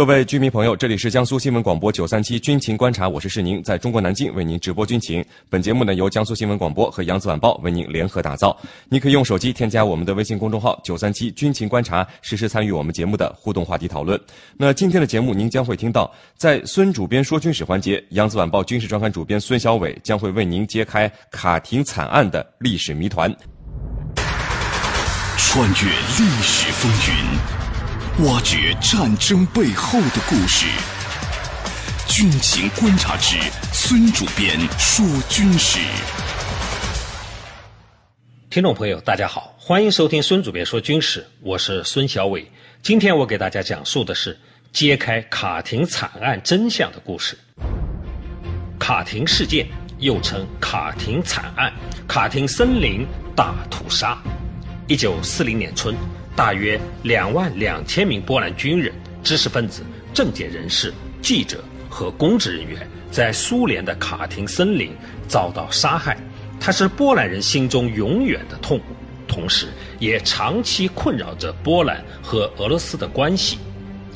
各位居民朋友，这里是江苏新闻广播九三七军情观察，我是世宁，在中国南京为您直播军情。本节目呢由江苏新闻广播和扬子晚报为您联合打造。你可以用手机添加我们的微信公众号九三七军情观察，实时参与我们节目的互动话题讨论。那今天的节目您将会听到，在孙主编说军事环节，扬子晚报军事专刊主编孙小伟将会为您揭开卡廷惨案的历史谜团，穿越历史风云。挖掘战争背后的故事，军情观察之孙主编说军事。听众朋友，大家好，欢迎收听孙主编说军事，我是孙小伟。今天我给大家讲述的是揭开卡廷惨案真相的故事。卡廷事件又称卡廷惨案、卡廷森林大屠杀。一九四零年春。大约两万两千名波兰军人、知识分子、政界人士、记者和公职人员在苏联的卡廷森林遭到杀害，它是波兰人心中永远的痛，同时也长期困扰着波兰和俄罗斯的关系。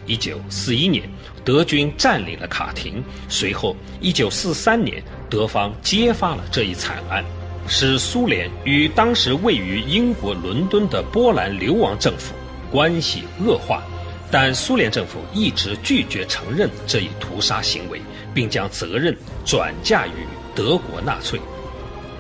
一九四一年，德军占领了卡廷，随后一九四三年，德方揭发了这一惨案。使苏联与当时位于英国伦敦的波兰流亡政府关系恶化，但苏联政府一直拒绝承认这一屠杀行为，并将责任转嫁于德国纳粹。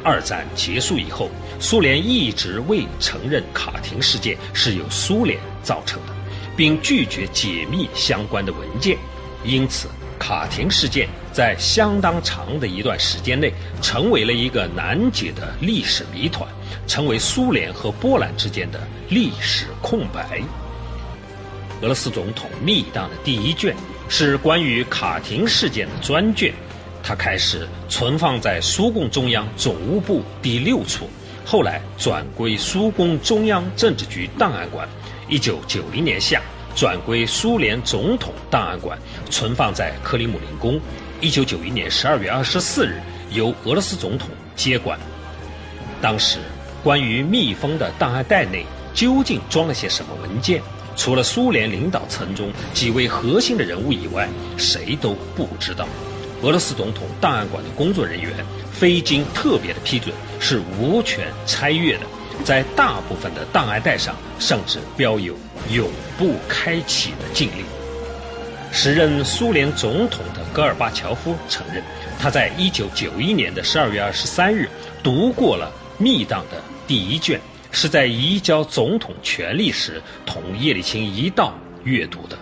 二战结束以后，苏联一直未承认卡廷事件是由苏联造成的，并拒绝解密相关的文件，因此。卡廷事件在相当长的一段时间内成为了一个难解的历史谜团，成为苏联和波兰之间的历史空白。俄罗斯总统密档的第一卷是关于卡廷事件的专卷，它开始存放在苏共中央总务部第六处，后来转归苏共中央政治局档案馆。一九九零年夏。转归苏联总统档案馆，存放在克里姆林宫。一九九一年十二月二十四日，由俄罗斯总统接管。当时，关于密封的档案袋内究竟装了些什么文件，除了苏联领导层中几位核心的人物以外，谁都不知道。俄罗斯总统档案馆的工作人员非经特别的批准，是无权拆阅的。在大部分的档案袋上，甚至标有“永不开启”的禁令。时任苏联总统的戈尔巴乔夫承认，他在1991年的12月23日读过了密档的第一卷，是在移交总统权力时同叶利钦一道阅读的。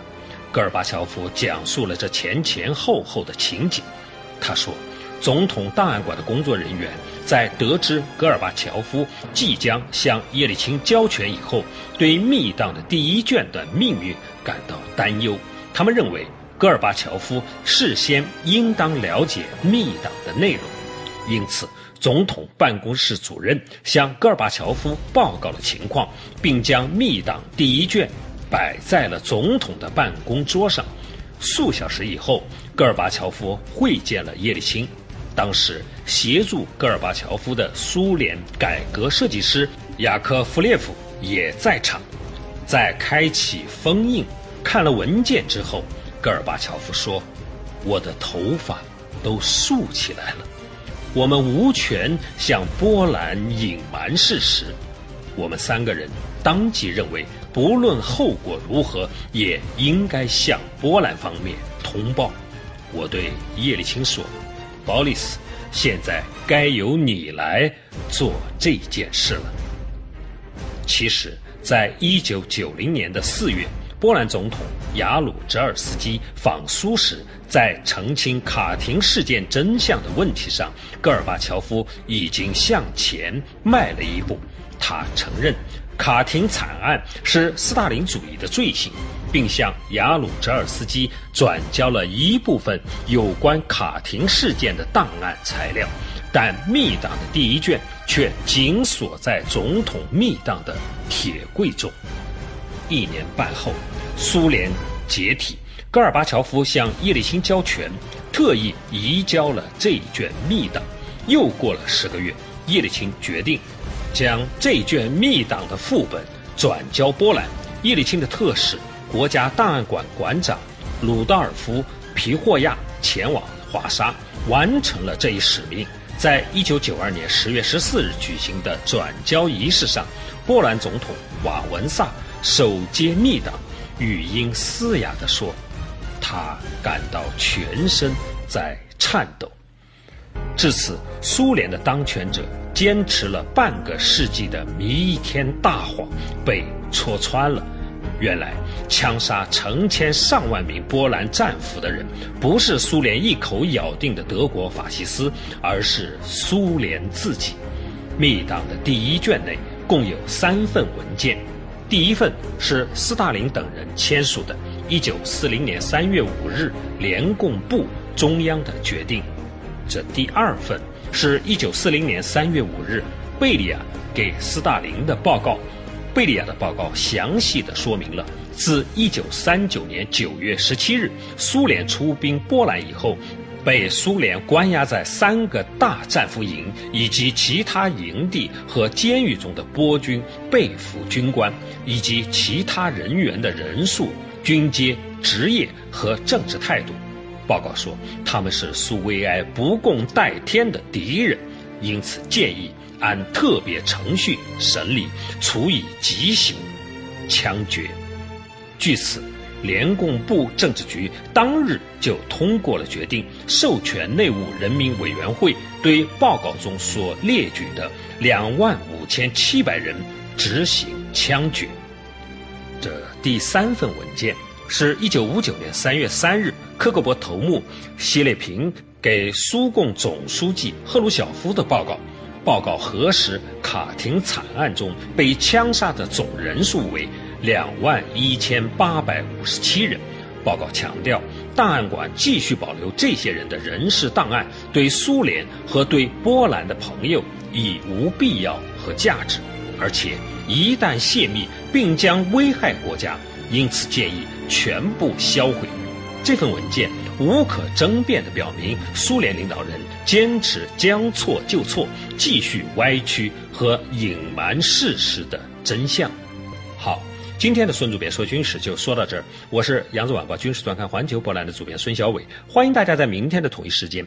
戈尔巴乔夫讲述了这前前后后的情景。他说。总统档案馆的工作人员在得知戈尔巴乔夫即将向叶利钦交权以后，对密档的第一卷的命运感到担忧。他们认为戈尔巴乔夫事先应当了解密档的内容，因此总统办公室主任向戈尔巴乔夫报告了情况，并将密档第一卷摆在了总统的办公桌上。数小时以后，戈尔巴乔夫会见了叶利钦。当时协助戈尔巴乔夫的苏联改革设计师雅科夫列夫也在场，在开启封印、看了文件之后，戈尔巴乔夫说：“我的头发都竖起来了。我们无权向波兰隐瞒事实。我们三个人当即认为，不论后果如何，也应该向波兰方面通报。”我对叶利钦说。鲍里斯，现在该由你来做这件事了。其实，在一九九零年的四月，波兰总统雅鲁泽尔斯基访苏时，在澄清卡廷事件真相的问题上，戈尔巴乔夫已经向前迈了一步。他承认。卡廷惨案是斯大林主义的罪行，并向雅鲁泽尔斯基转交了一部分有关卡廷事件的档案材料，但密档的第一卷却紧锁在总统密档的铁柜中。一年半后，苏联解体，戈尔巴乔夫向叶利钦交权，特意移交了这一卷密档。又过了十个月，叶利钦决定。将这卷密档的副本转交波兰，叶利钦的特使、国家档案馆馆长鲁道尔夫·皮霍亚前往华沙，完成了这一使命。在一九九二年十月十四日举行的转交仪式上，波兰总统瓦文萨手接密档，语音嘶哑地说：“他感到全身在颤抖。”至此，苏联的当权者坚持了半个世纪的弥天大谎被戳穿了。原来，枪杀成千上万名波兰战俘的人，不是苏联一口咬定的德国法西斯，而是苏联自己。密档的第一卷内共有三份文件，第一份是斯大林等人签署的1940年3月5日联共部中央的决定。这第二份是一九四零年三月五日贝利亚给斯大林的报告。贝利亚的报告详细的说明了，自一九三九年九月十七日苏联出兵波兰以后，被苏联关押在三个大战俘营以及其他营地和监狱中的波军被俘军官以及其他人员的人数、军阶、职业和政治态度。报告说，他们是苏维埃不共戴天的敌人，因此建议按特别程序审理，处以极刑，枪决。据此，联共部政治局当日就通过了决定，授权内务人民委员会对报告中所列举的两万五千七百人执行枪决。这第三份文件。是一九五九年三月三日，克格勃头目谢列平给苏共总书记赫鲁晓夫的报告。报告核实卡廷惨案中被枪杀的总人数为两万一千八百五十七人。报告强调，档案馆继续保留这些人的人事档案，对苏联和对波兰的朋友已无必要和价值，而且一旦泄密，并将危害国家。因此，建议全部销毁。这份文件无可争辩地表明，苏联领导人坚持将错就错，继续歪曲和隐瞒事实的真相。好，今天的孙主编说军事就说到这儿。我是扬子晚报军事专刊环球博览的主编孙小伟，欢迎大家在明天的同一时间。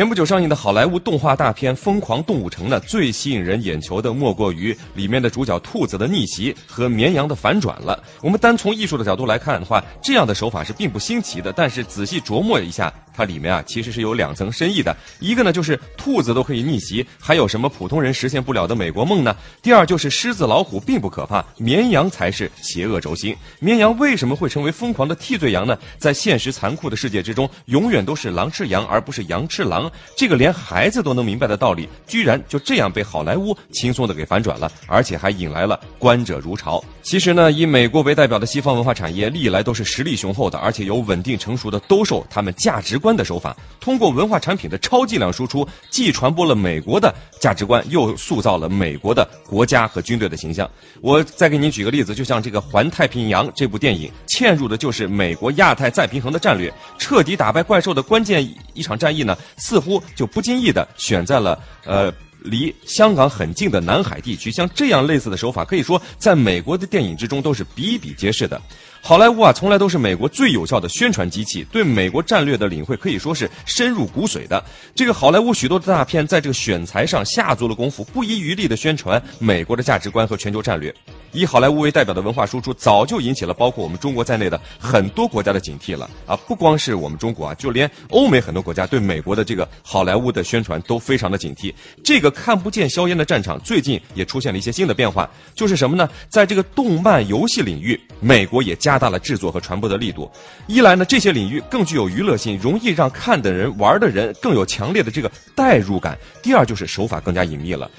前不久上映的好莱坞动画大片《疯狂动物城》呢，最吸引人眼球的莫过于里面的主角兔子的逆袭和绵羊的反转了。我们单从艺术的角度来看的话，这样的手法是并不新奇的，但是仔细琢磨一下。它里面啊，其实是有两层深意的。一个呢，就是兔子都可以逆袭，还有什么普通人实现不了的美国梦呢？第二就是狮子老虎并不可怕，绵羊才是邪恶轴心。绵羊为什么会成为疯狂的替罪羊呢？在现实残酷的世界之中，永远都是狼吃羊，而不是羊吃狼。这个连孩子都能明白的道理，居然就这样被好莱坞轻松的给反转了，而且还引来了观者如潮。其实呢，以美国为代表的西方文化产业历来都是实力雄厚的，而且有稳定成熟的兜售他们价值观。的手法，通过文化产品的超剂量输出，既传播了美国的价值观，又塑造了美国的国家和军队的形象。我再给您举个例子，就像这个《环太平洋》这部电影，嵌入的就是美国亚太再平衡的战略，彻底打败怪兽的关键一场战役呢，似乎就不经意的选在了呃离香港很近的南海地区。像这样类似的手法，可以说在美国的电影之中都是比比皆是的。好莱坞啊，从来都是美国最有效的宣传机器，对美国战略的领会可以说是深入骨髓的。这个好莱坞许多的大片，在这个选材上下足了功夫，不遗余力的宣传美国的价值观和全球战略。以好莱坞为代表的文化输出，早就引起了包括我们中国在内的很多国家的警惕了啊！不光是我们中国啊，就连欧美很多国家对美国的这个好莱坞的宣传都非常的警惕。这个看不见硝烟的战场，最近也出现了一些新的变化，就是什么呢？在这个动漫游戏领域，美国也加大了制作和传播的力度。一来呢，这些领域更具有娱乐性，容易让看的人、玩的人更有强烈的这个代入感；第二就是手法更加隐秘了。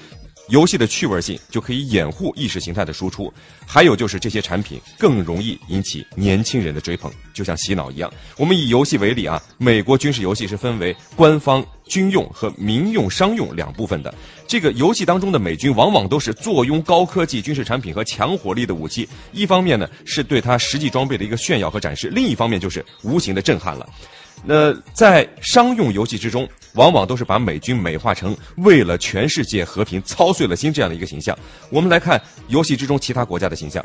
游戏的趣味性就可以掩护意识形态的输出，还有就是这些产品更容易引起年轻人的追捧，就像洗脑一样。我们以游戏为例啊，美国军事游戏是分为官方军用和民用商用两部分的。这个游戏当中的美军往往都是坐拥高科技军事产品和强火力的武器，一方面呢是对他实际装备的一个炫耀和展示，另一方面就是无形的震撼了。那在商用游戏之中，往往都是把美军美化成为了全世界和平操碎了心这样的一个形象。我们来看游戏之中其他国家的形象。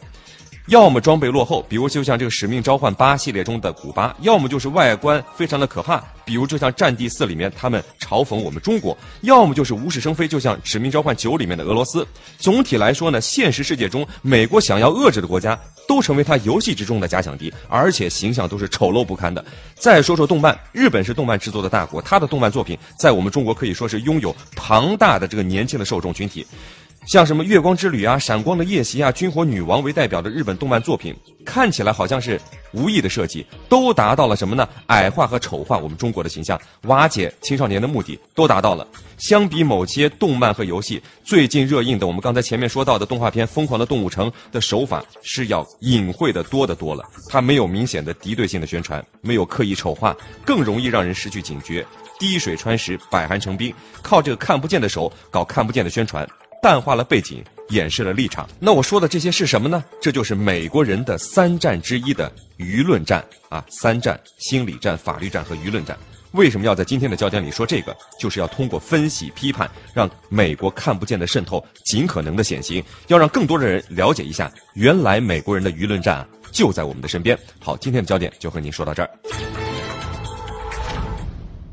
要么装备落后，比如就像这个《使命召唤八》系列中的古巴；要么就是外观非常的可怕，比如就像《战地四》里面他们嘲讽我们中国；要么就是无事生非，就像《使命召唤九》里面的俄罗斯。总体来说呢，现实世界中，美国想要遏制的国家都成为他游戏之中的假想敌，而且形象都是丑陋不堪的。再说说动漫，日本是动漫制作的大国，他的动漫作品在我们中国可以说是拥有庞大的这个年轻的受众群体。像什么《月光之旅》啊、《闪光的夜袭》啊、《军火女王》为代表的日本动漫作品，看起来好像是无意的设计，都达到了什么呢？矮化和丑化我们中国的形象，瓦解青少年的目的都达到了。相比某些动漫和游戏，最近热映的我们刚才前面说到的动画片《疯狂的动物城》的手法是要隐晦的多得多了。它没有明显的敌对性的宣传，没有刻意丑化，更容易让人失去警觉。滴水穿石，百寒成冰，靠这个看不见的手搞看不见的宣传。淡化了背景，掩饰了立场。那我说的这些是什么呢？这就是美国人的三战之一的舆论战啊！三战：心理战、法律战和舆论战。为什么要在今天的焦点里说这个？就是要通过分析批判，让美国看不见的渗透尽可能的显形，要让更多的人了解一下，原来美国人的舆论战就在我们的身边。好，今天的焦点就和您说到这儿。